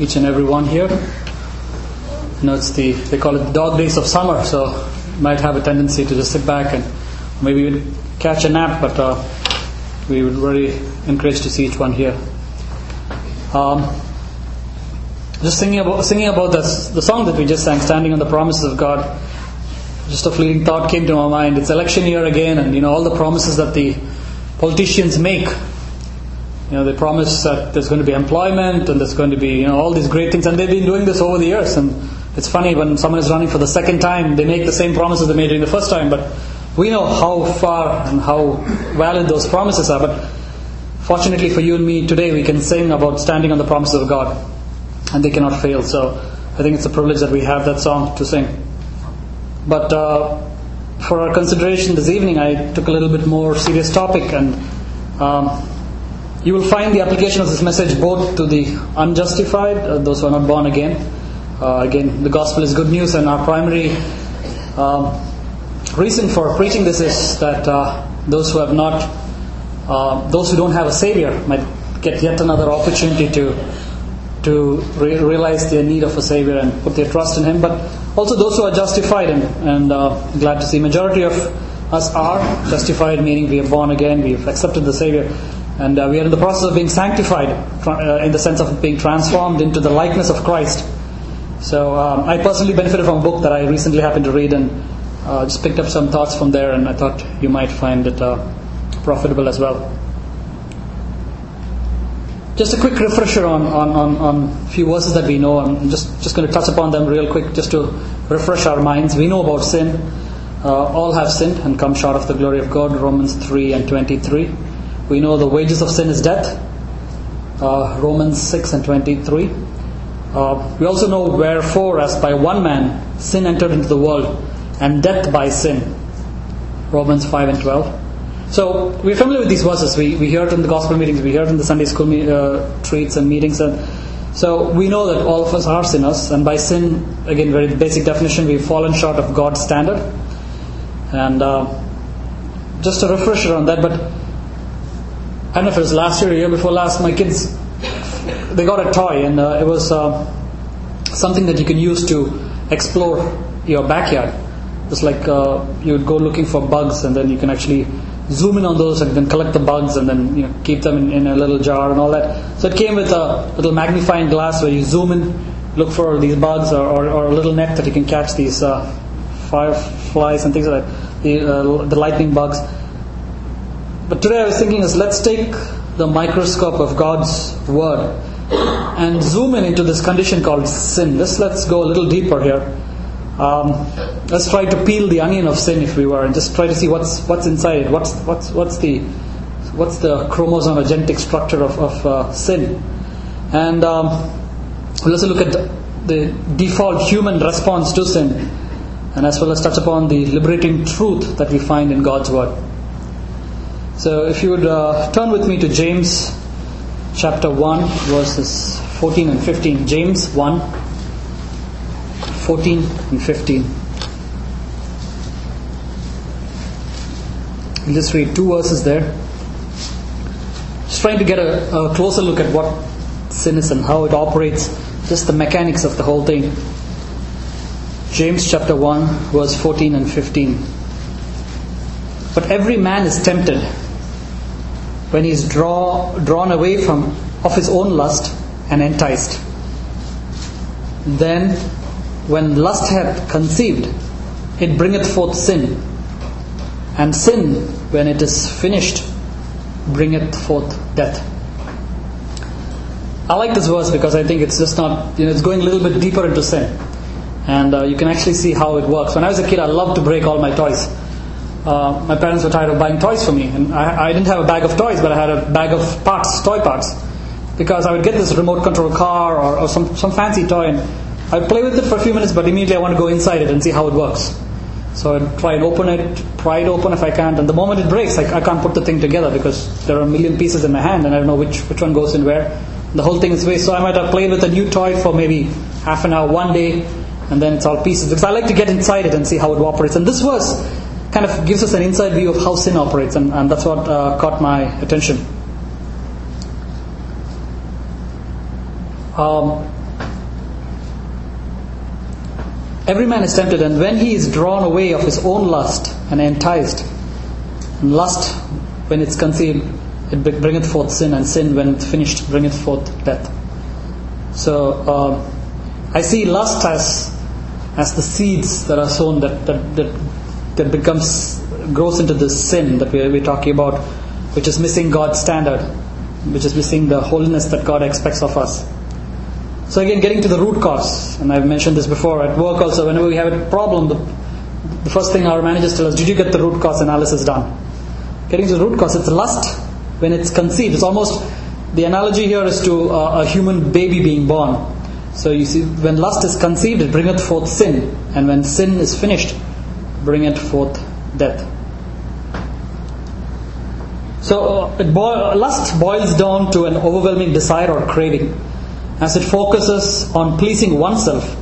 each and every one here. You know, it's the they call it the dog days of summer, so might have a tendency to just sit back and maybe even catch a nap, but uh, we would really encourage to see each one here. Um, just singing about singing about this, the song that we just sang, "Standing on the Promises of God." Just a fleeting thought came to my mind. It's election year again, and you know all the promises that the politicians make. You know, they promise that there's going to be employment and there's going to be you know all these great things, and they've been doing this over the years. And it's funny when someone is running for the second time, they make the same promises they made during the first time, but we know how far and how valid those promises are. But fortunately for you and me today, we can sing about standing on the promises of God, and they cannot fail. So I think it's a privilege that we have that song to sing. But uh, for our consideration this evening, I took a little bit more serious topic, and um, you will find the application of this message both to the unjustified, uh, those who are not born again. Uh, again, the gospel is good news, and our primary um, reason for preaching this is that uh, those who have not, uh, those who don't have a savior, might get yet another opportunity to to re- realize their need of a savior and put their trust in Him. But also those who are justified, and, and uh, glad to see majority of us are justified, meaning we are born again, we've accepted the Savior, and uh, we are in the process of being sanctified, uh, in the sense of being transformed into the likeness of Christ. So um, I personally benefited from a book that I recently happened to read, and uh, just picked up some thoughts from there, and I thought you might find it uh, profitable as well. Just a quick refresher on, on, on, on a few verses that we know. I'm just, just going to touch upon them real quick just to refresh our minds. We know about sin. Uh, all have sinned and come short of the glory of God. Romans 3 and 23. We know the wages of sin is death. Uh, Romans 6 and 23. Uh, we also know wherefore, as by one man sin entered into the world, and death by sin. Romans 5 and 12. So we're familiar with these verses. We, we hear it in the gospel meetings, we hear it in the Sunday school me, uh, treats and meetings. And so we know that all of us are sinners, and by sin, again, very basic definition, we've fallen short of God's standard. And uh, just a refresher on that, but I don't know if it was last year or year before last, my kids, they got a toy, and uh, it was uh, something that you can use to explore your backyard. It's like uh, you would go looking for bugs, and then you can actually zoom in on those and then collect the bugs and then you know, keep them in, in, a little jar and all that. So it came with a little magnifying glass where you zoom in, look for these bugs or, or, or a little net that you can catch these uh, fireflies and things like that, the, uh, the lightning bugs. But today I was thinking is let's take the microscope of God's word and zoom in into this condition called sin. Let's let's go a little deeper here. Um, let's try to peel the onion of sin, if we were, and just try to see what's what's inside it. What's what's what's the what's the chromosome genetic structure of, of uh, sin? And um, we'll also look at the default human response to sin, and as well as touch upon the liberating truth that we find in God's word. So, if you would uh, turn with me to James chapter 1, verses 14 and 15. James 1 14 and 15. We'll just read two verses there. Just trying to get a, a closer look at what sin is and how it operates, just the mechanics of the whole thing. James chapter 1, verse 14 and 15. But every man is tempted when he is draw, drawn away from of his own lust and enticed. Then when lust hath conceived, it bringeth forth sin. And sin, when it is finished, bringeth forth death. I like this verse because I think it's just not, you know, it's going a little bit deeper into sin. And uh, you can actually see how it works. When I was a kid, I loved to break all my toys. Uh, my parents were tired of buying toys for me. And I, I didn't have a bag of toys, but I had a bag of parts, toy parts. Because I would get this remote control car or, or some, some fancy toy and I'd play with it for a few minutes, but immediately I want to go inside it and see how it works. So I'd try and open it, pry it open if I can't, and the moment it breaks, I, I can't put the thing together because there are a million pieces in my hand and I don't know which, which one goes in where. The whole thing is waste. So I might have played with a new toy for maybe half an hour, one day, and then it's all pieces. Because I like to get inside it and see how it operates. And this verse kind of gives us an inside view of how sin operates, and, and that's what uh, caught my attention. Um, Every man is tempted, and when he is drawn away of his own lust and enticed, and lust, when it's conceived, it bringeth forth sin, and sin, when it's finished, bringeth forth death. So uh, I see lust as as the seeds that are sown that that that, that becomes grows into this sin that we're, we're talking about, which is missing God's standard, which is missing the holiness that God expects of us. So again, getting to the root cause, and I've mentioned this before at work also. Whenever we have a problem, the, the first thing our managers tell us, "Did you get the root cause analysis done?" Getting to the root cause, it's lust when it's conceived. It's almost the analogy here is to a, a human baby being born. So you see, when lust is conceived, it bringeth forth sin, and when sin is finished, bringeth forth death. So bo- lust boils down to an overwhelming desire or craving, as it focuses on pleasing oneself,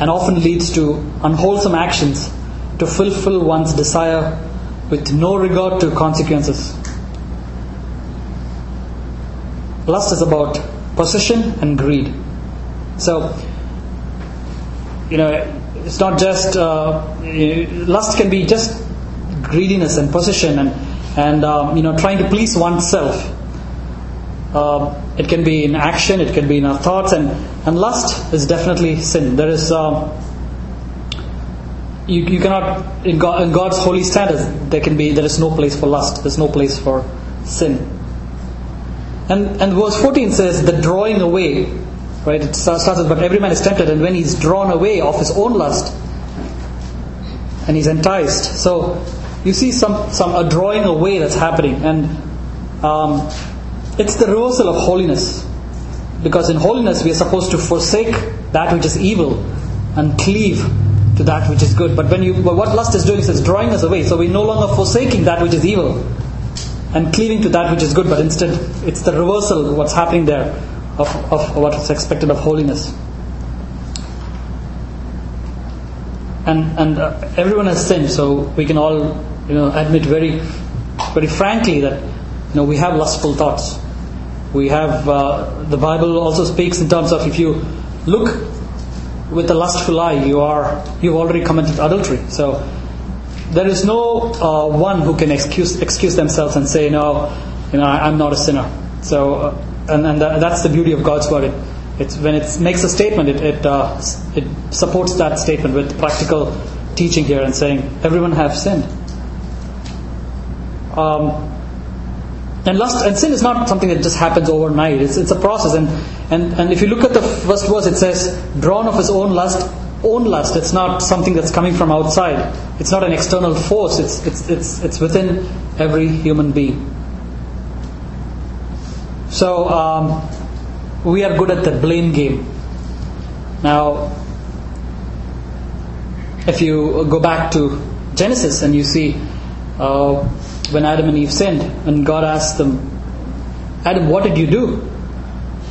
and often leads to unwholesome actions to fulfill one's desire with no regard to consequences. Lust is about possession and greed. So, you know, it's not just uh, lust can be just greediness and possession and and um, you know trying to please oneself. Uh, it can be in action, it can be in our thoughts, and and lust is definitely sin. There is. Um, you, you cannot in, God, in God's holy standards there can be there is no place for lust there's no place for sin and and verse 14 says the drawing away right it starts with but every man is tempted and when he's drawn away of his own lust and he's enticed so you see some some a drawing away that's happening and um, it's the reversal of holiness because in holiness we are supposed to forsake that which is evil and cleave to that which is good. But when you, what lust is doing is it's drawing us away. So we're no longer forsaking that which is evil and cleaving to that which is good, but instead it's the reversal of what's happening there of, of what is expected of holiness. And and uh, everyone has sinned, so we can all you know admit very very frankly that you know we have lustful thoughts. We have uh, the Bible also speaks in terms of if you look with a lustful eye, you are you've already committed adultery. So there is no uh, one who can excuse excuse themselves and say, no, you know, I, am not a sinner. So uh, and and that's the beauty of God's word. It, it's when it makes a statement, it it, uh, it supports that statement with practical teaching here and saying everyone have sinned. Um, and lust and sin is not something that just happens overnight. It's, it's a process. And, and, and if you look at the first verse, it says, drawn of his own lust, own lust. It's not something that's coming from outside. It's not an external force. It's, it's, it's, it's within every human being. So um, we are good at the blame game. Now, if you go back to Genesis and you see uh, when Adam and Eve sinned, and God asked them, Adam, what did you do?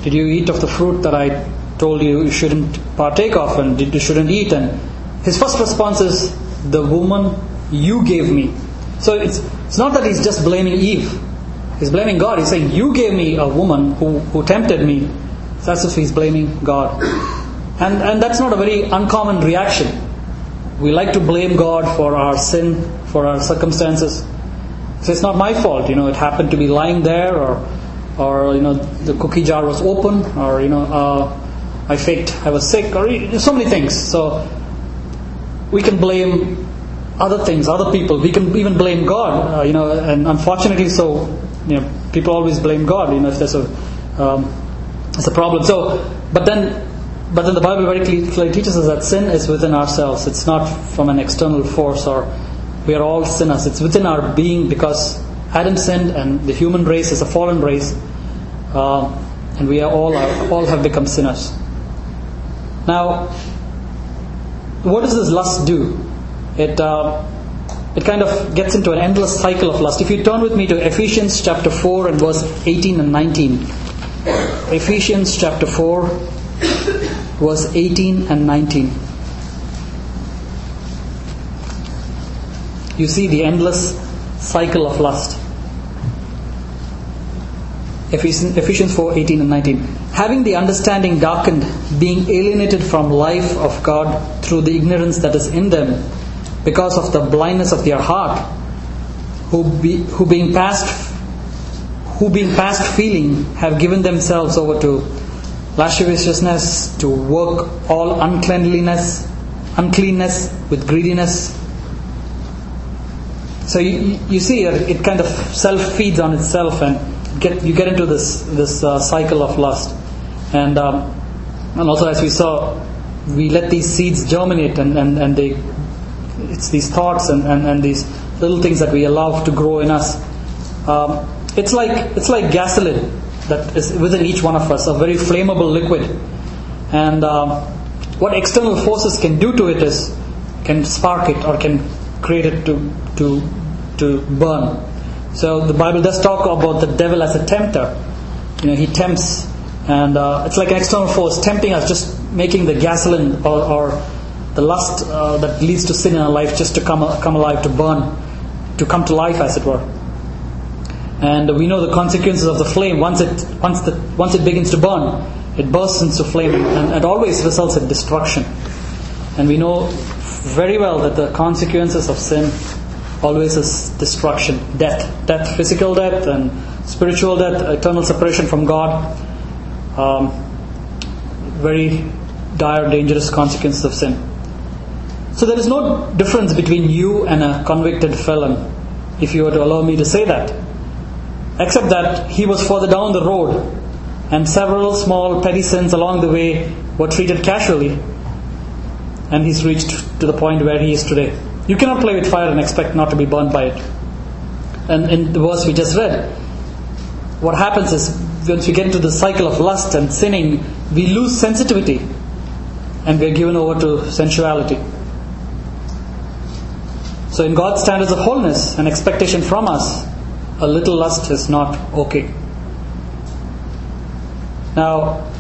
Did you eat of the fruit that I told you you shouldn't partake of and you shouldn't eat? And his first response is, The woman you gave me. So it's, it's not that he's just blaming Eve. He's blaming God. He's saying, You gave me a woman who, who tempted me. It's as if he's blaming God. And, and that's not a very uncommon reaction. We like to blame God for our sin, for our circumstances. So it's not my fault, you know, it happened to be lying there, or, or you know, the cookie jar was open, or you know, uh, I faked I was sick, or so many things. So we can blame other things, other people. We can even blame God, uh, you know, and unfortunately, so you know, people always blame God, you know, if there's a um, it's a problem. So, but then. But then the Bible very clearly teaches us that sin is within ourselves. It's not from an external force or we are all sinners. It's within our being because Adam sinned and the human race is a fallen race, uh, and we are all are, all have become sinners. Now, what does this lust do? It uh, it kind of gets into an endless cycle of lust. If you turn with me to Ephesians chapter 4 and verse 18 and 19. Ephesians chapter 4, verse 18 and 19. you see the endless cycle of lust. Ephesians 4 18 and 19. having the understanding darkened, being alienated from life of God through the ignorance that is in them, because of the blindness of their heart, who, be, who being past who being past feeling have given themselves over to lasciviousness, to work all uncleanliness, uncleanness with greediness. So you, you see, it kind of self feeds on itself, and get, you get into this this uh, cycle of lust. And um, and also, as we saw, we let these seeds germinate, and, and, and they it's these thoughts and, and, and these little things that we allow to grow in us. Um, it's like it's like gasoline that is within each one of us, a very flammable liquid. And um, what external forces can do to it is can spark it or can create it to to to burn. So the Bible does talk about the devil as a tempter. You know, he tempts, and uh, it's like an external force tempting us, just making the gasoline or, or the lust uh, that leads to sin in our life just to come come alive, to burn, to come to life, as it were. And we know the consequences of the flame. Once it once the once it begins to burn it bursts into flame and it always results in destruction. And we know very well that the consequences of sin always is destruction death. Death physical death and spiritual death eternal separation from god. Um, very dire dangerous consequences of sin so there is no difference between you and a convicted felon if you were to allow me to say that except that he was further down the road and several small petty sins along the way were treated casually and he's reached to the point where he is today. You cannot play with fire and expect not to be burned by it. And in the verse we just read, what happens is once we get into the cycle of lust and sinning, we lose sensitivity and we are given over to sensuality. So, in God's standards of wholeness and expectation from us, a little lust is not okay. Now,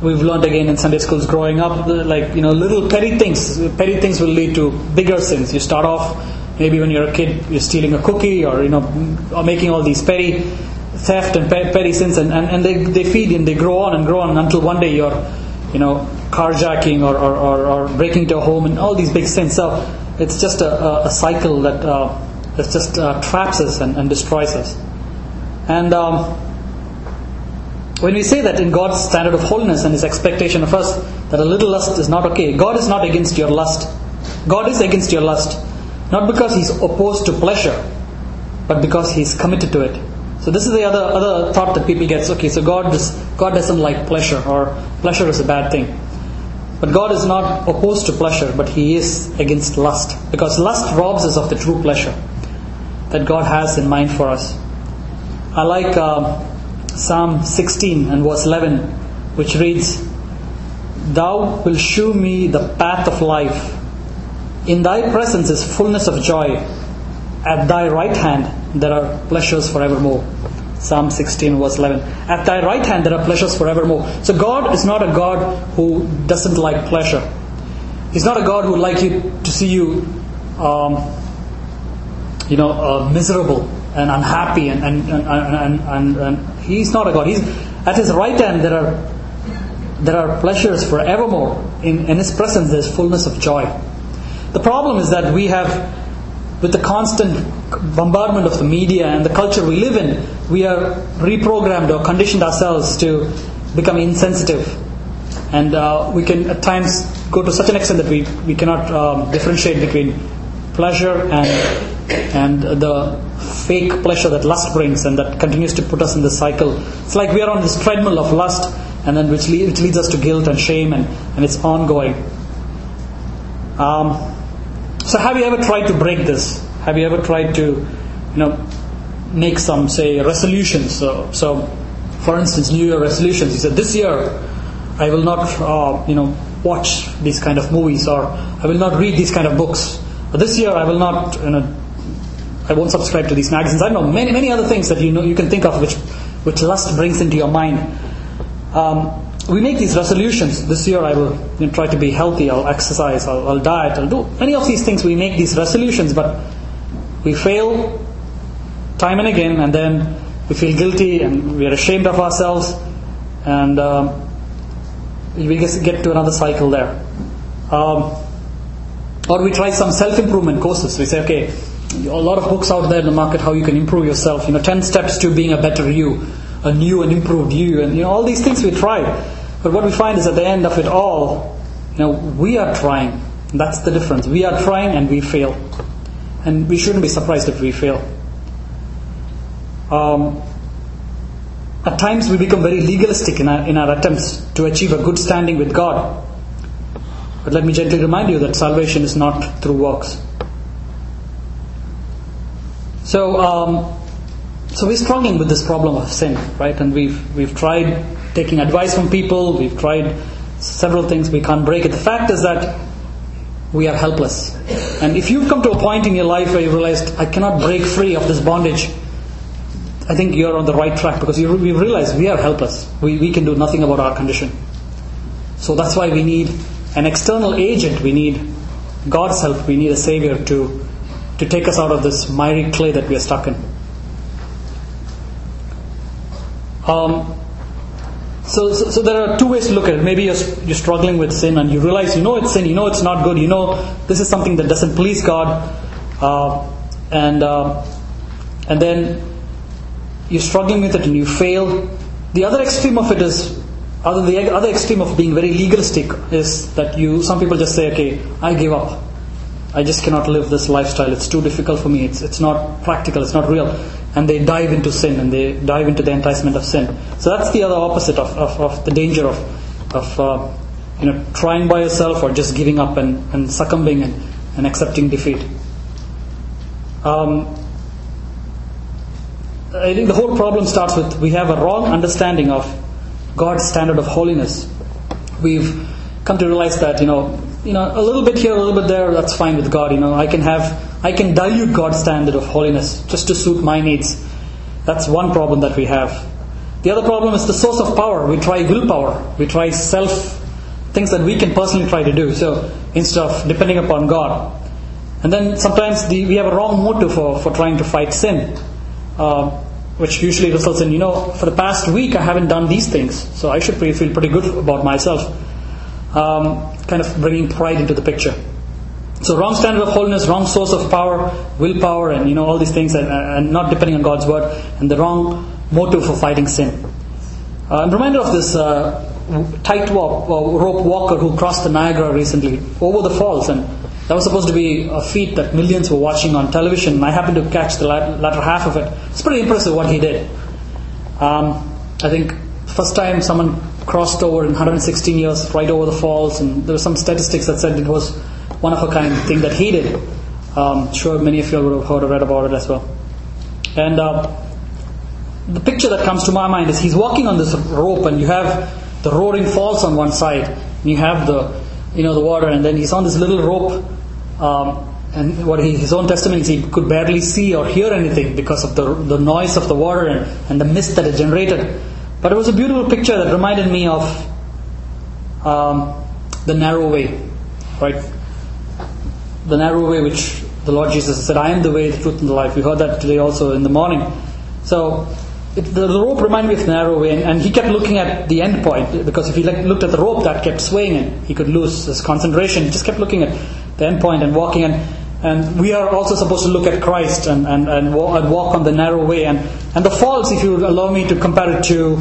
we've learned again in Sunday schools growing up, like, you know, little petty things. Petty things will lead to bigger sins. You start off, maybe when you're a kid, you're stealing a cookie or, you know, making all these petty theft and petty sins, and, and, and they, they feed and they grow on and grow on until one day you're, you know, carjacking or, or, or, or breaking into a home and all these big sins. So it's just a, a cycle that. Uh, that just uh, traps us and, and, destroys us. And um, when we say that in God's standard of holiness and His expectation of us, that a little lust is not okay, God is not against your lust. God is against your lust. Not because He's opposed to pleasure, but because He's committed to it. So this is the other other thought that people get. Okay, so God is, God doesn't like pleasure, or pleasure is a bad thing. But God is not opposed to pleasure, but He is against lust, because lust robs us of the true pleasure that God has in mind for us. I like uh, Psalm 16 and verse 11, which reads, Thou wilt shew me the path of life. In thy presence is fullness of joy. At thy right hand there are pleasures forevermore. Psalm 16, verse 11. At thy right hand there are pleasures forevermore. So God is not a God who doesn't like pleasure. He's not a God who would like you to see you um, you know, uh, miserable and unhappy, and and, and, and, and, he's not a God. He's at his right hand. There are there are pleasures forevermore. In, in his presence, there's fullness of joy. The problem is that we have, with the constant bombardment of the media and the culture we live in, we are reprogrammed or conditioned ourselves to become insensitive, and uh, we can at times go to such an extent that we we cannot um, differentiate between pleasure and and the fake pleasure that lust brings and that continues to put us in this cycle. It's like we are on this treadmill of lust and then which, which leads us to guilt and shame and, and it's ongoing. Um, so have you ever tried to break this? Have you ever tried to, you know, make some say resolutions? So, so for instance, New Year resolutions. You said this year I will not, uh, you know, watch these kind of movies or I will not read these kind of books. This year I will not, you know, I won't subscribe to these magazines. I know many, many other things that you know you can think of which, which lust brings into your mind. Um, we make these resolutions. This year I will you know, try to be healthy. I'll exercise. I'll, I'll diet. I'll do many of these things. We make these resolutions, but we fail time and again, and then we feel guilty and we are ashamed of ourselves, and um, we just get to another cycle there. Um, or we try some self-improvement courses. We say, okay, a lot of books out there in the market how you can improve yourself. You know, ten steps to being a better you, a new and improved you, and you know all these things we try. But what we find is at the end of it all, you know, we are trying. That's the difference. We are trying and we fail, and we shouldn't be surprised if we fail. Um, at times we become very legalistic in our, in our attempts to achieve a good standing with God. But let me gently remind you that salvation is not through works. So, um, so we're struggling with this problem of sin, right? And we've we've tried taking advice from people. We've tried several things. We can't break it. The fact is that we are helpless. And if you've come to a point in your life where you realized I cannot break free of this bondage, I think you're on the right track because you, realize we are helpless. We, we can do nothing about our condition. So that's why we need an external agent. We need God's help. We need a Savior to, to take us out of this miry clay that we are stuck in. Um, so, so, so, there are two ways to look at it. Maybe you're, you're struggling with sin and you realize you know it's sin, you know it's not good, you know this is something that doesn't please God, uh, and uh, and then you're struggling with it and you fail. The other extreme of it is, other the other extreme of being very legalistic is that you. Some people just say, "Okay, I give up. I just cannot live this lifestyle. It's too difficult for me. It's it's not practical. It's not real." And they dive into sin and they dive into the enticement of sin. So that's the other opposite of, of, of the danger of of uh, you know trying by yourself or just giving up and, and succumbing and, and accepting defeat. Um, I think the whole problem starts with we have a wrong understanding of God's standard of holiness. We've come to realize that you know, you know, a little bit here, a little bit there, that's fine with God. You know, I can have, I can dilute God's standard of holiness just to suit my needs. That's one problem that we have. The other problem is the source of power. We try willpower. We try self things that we can personally try to do. So instead of depending upon God, and then sometimes the, we have a wrong motive for, for trying to fight sin. Uh, which usually results in, you know, for the past week I haven't done these things, so I should feel pretty good about myself. Um, kind of bringing pride into the picture. So wrong standard of holiness, wrong source of power, willpower, and you know all these things, and, and not depending on God's word, and the wrong motive for fighting sin. Uh, I'm reminded of this uh, tightrope rope walker who crossed the Niagara recently over the falls, and that was supposed to be a feat that millions were watching on television. I happened to catch the latter half of it. It's pretty impressive what he did. Um, I think first time someone crossed over in 116 years, right over the falls, and there were some statistics that said it was one of a kind thing that he did. Um, sure, many of you would have heard or read about it as well. And uh, the picture that comes to my mind is he's walking on this rope, and you have the roaring falls on one side, and you have the you know the water, and then he's on this little rope um, and what he, his own testimony is he could barely see or hear anything because of the, the noise of the water and, and the mist that it generated. But it was a beautiful picture that reminded me of um, the narrow way, right? The narrow way which the Lord Jesus said, I am the way, the truth, and the life. We heard that today also in the morning. So it, the, the, rope reminded me of the narrow way, and, and, he kept looking at the end point because if he looked at the rope, that kept swaying, and he could lose his concentration. He just kept looking at the end point and walking. And, and we are also supposed to look at Christ and, and, and, walk, on the narrow way. And, and the falls, if you allow me to compare it to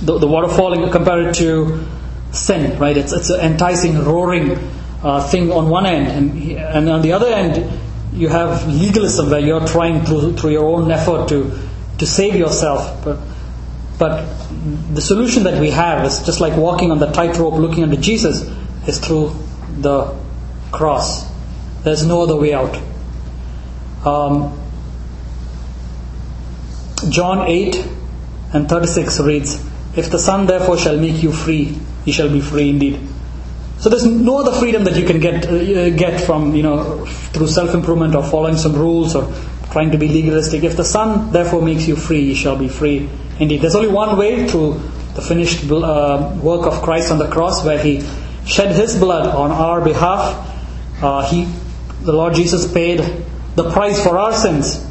the, the water falling, compare it to sin, right? It's, it's an enticing, roaring uh, thing on one end, and, and on the other end, you have legalism where you're trying through, through your own effort to, to save yourself. But, but the solution that we have is just like walking on the tightrope looking unto Jesus, is through the cross. There's no other way out. Um, John 8 and 36 reads, If the Son therefore shall make you free, ye shall be free indeed. So there's no other freedom that you can get uh, get from you know through self improvement or following some rules or trying to be legalistic. If the Son therefore makes you free, you shall be free indeed. There's only one way through the finished uh, work of Christ on the cross, where He shed His blood on our behalf uh, he, the Lord Jesus paid the price for our sins,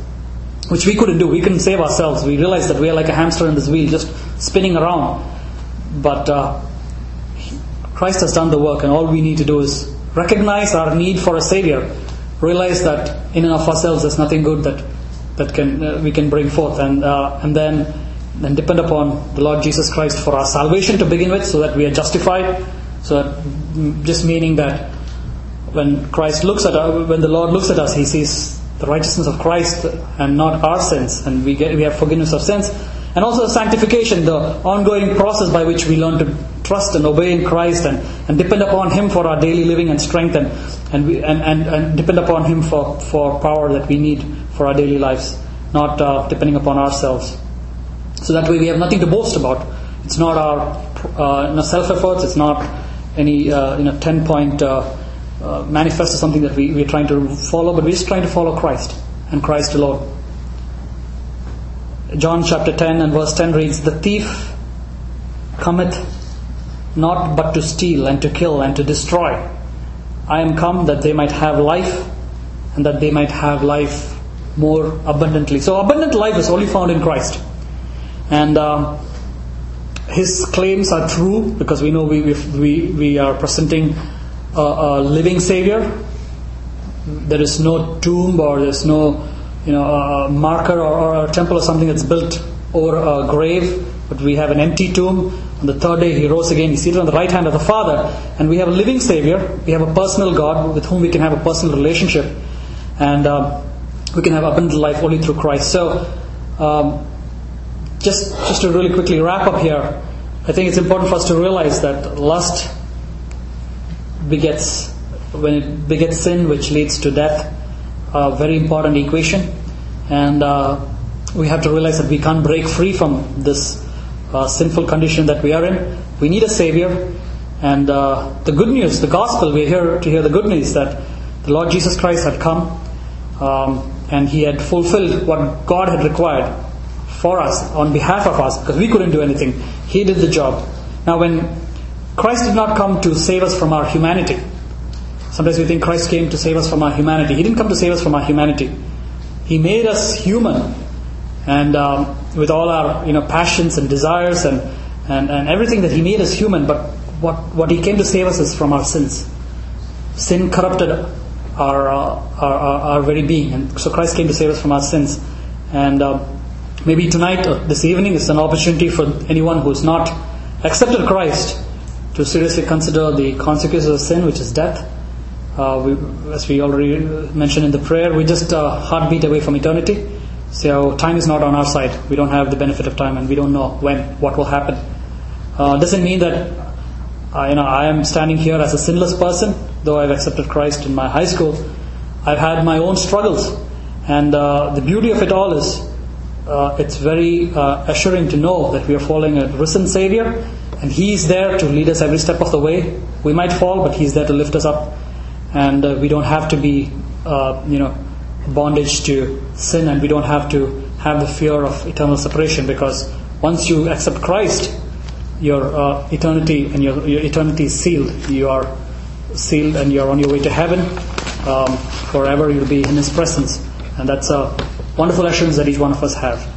which we couldn't do. We couldn't save ourselves. We realized that we are like a hamster in this wheel, just spinning around. But uh, Christ has done the work, and all we need to do is recognize our need for a Savior, realize that in and of ourselves there's nothing good that that can uh, we can bring forth, and uh, and then then depend upon the Lord Jesus Christ for our salvation to begin with, so that we are justified. So that, just meaning that when Christ looks at us, when the Lord looks at us, He sees the righteousness of Christ and not our sins, and we get we have forgiveness of sins, and also sanctification, the ongoing process by which we learn to trust and obey in Christ and, and depend upon Him for our daily living and strength, and and, we, and, and, and depend upon Him for for power that we need for our daily lives, not uh, depending upon ourselves. So that way we have nothing to boast about. It's not our uh, self efforts. It's not any uh, you know ten point uh, uh, manifest or something that we, we're trying to follow, but we're just trying to follow Christ and Christ alone. John chapter 10 and verse 10 reads, The thief cometh not but to steal and to kill and to destroy. I am come that they might have life and that they might have life more abundantly. So, abundant life is only found in Christ. And uh, his claims are true because we know we, we, we are presenting a, a living Savior. There is no tomb or there's no you know, a marker or, or, a temple or something that's built over a grave, but we have an empty tomb. On the third day, he rose again. He's seated on the right hand of the Father, and we have a living Savior. We have a personal God with whom we can have a personal relationship, and um, we can have abundant life only through Christ. So, um, just just to really quickly wrap up here, I think it's important for us to realize that lust begets when it begets sin, which leads to death. A very important equation, and uh, we have to realize that we can't break free from this uh, sinful condition that we are in. We need a savior, and uh, the good news, the gospel. We're here to hear the good news that the Lord Jesus Christ had come, um, and He had fulfilled what God had required for us on behalf of us, because we couldn't do anything. He did the job. Now, when Christ did not come to save us from our humanity. Sometimes we think Christ came to save us from our humanity. He didn't come to save us from our humanity. He made us human, and um, with all our you know passions and desires and, and, and everything that He made us human. But what what He came to save us is from our sins. Sin corrupted our uh, our, our, our, very being, and so Christ came to save us from our sins. And uh, maybe tonight, or this evening, is an opportunity for anyone who's not accepted Christ to seriously consider the consequences of sin, which is death. Uh, we, as we already mentioned in the prayer, we're just a heartbeat away from eternity. So time is not on our side. We don't have the benefit of time, and we don't know when what will happen. Uh, doesn't mean that uh, you know I am standing here as a sinless person, though I've accepted Christ in my high school. I've had my own struggles, and uh, the beauty of it all is uh, it's very uh, assuring to know that we are following a risen Savior and He is there to lead us every step of the way. We might fall, but He's there to lift us up, and uh, we don't have to be, uh, you know, bondage to sin, and we don't have to have the fear of eternal separation because once you accept Christ, your uh, eternity and your, your eternity is sealed. You are sealed, and you are on your way to heaven. Um, forever, you'll be in His presence, and that's a wonderful assurance that each one of us have.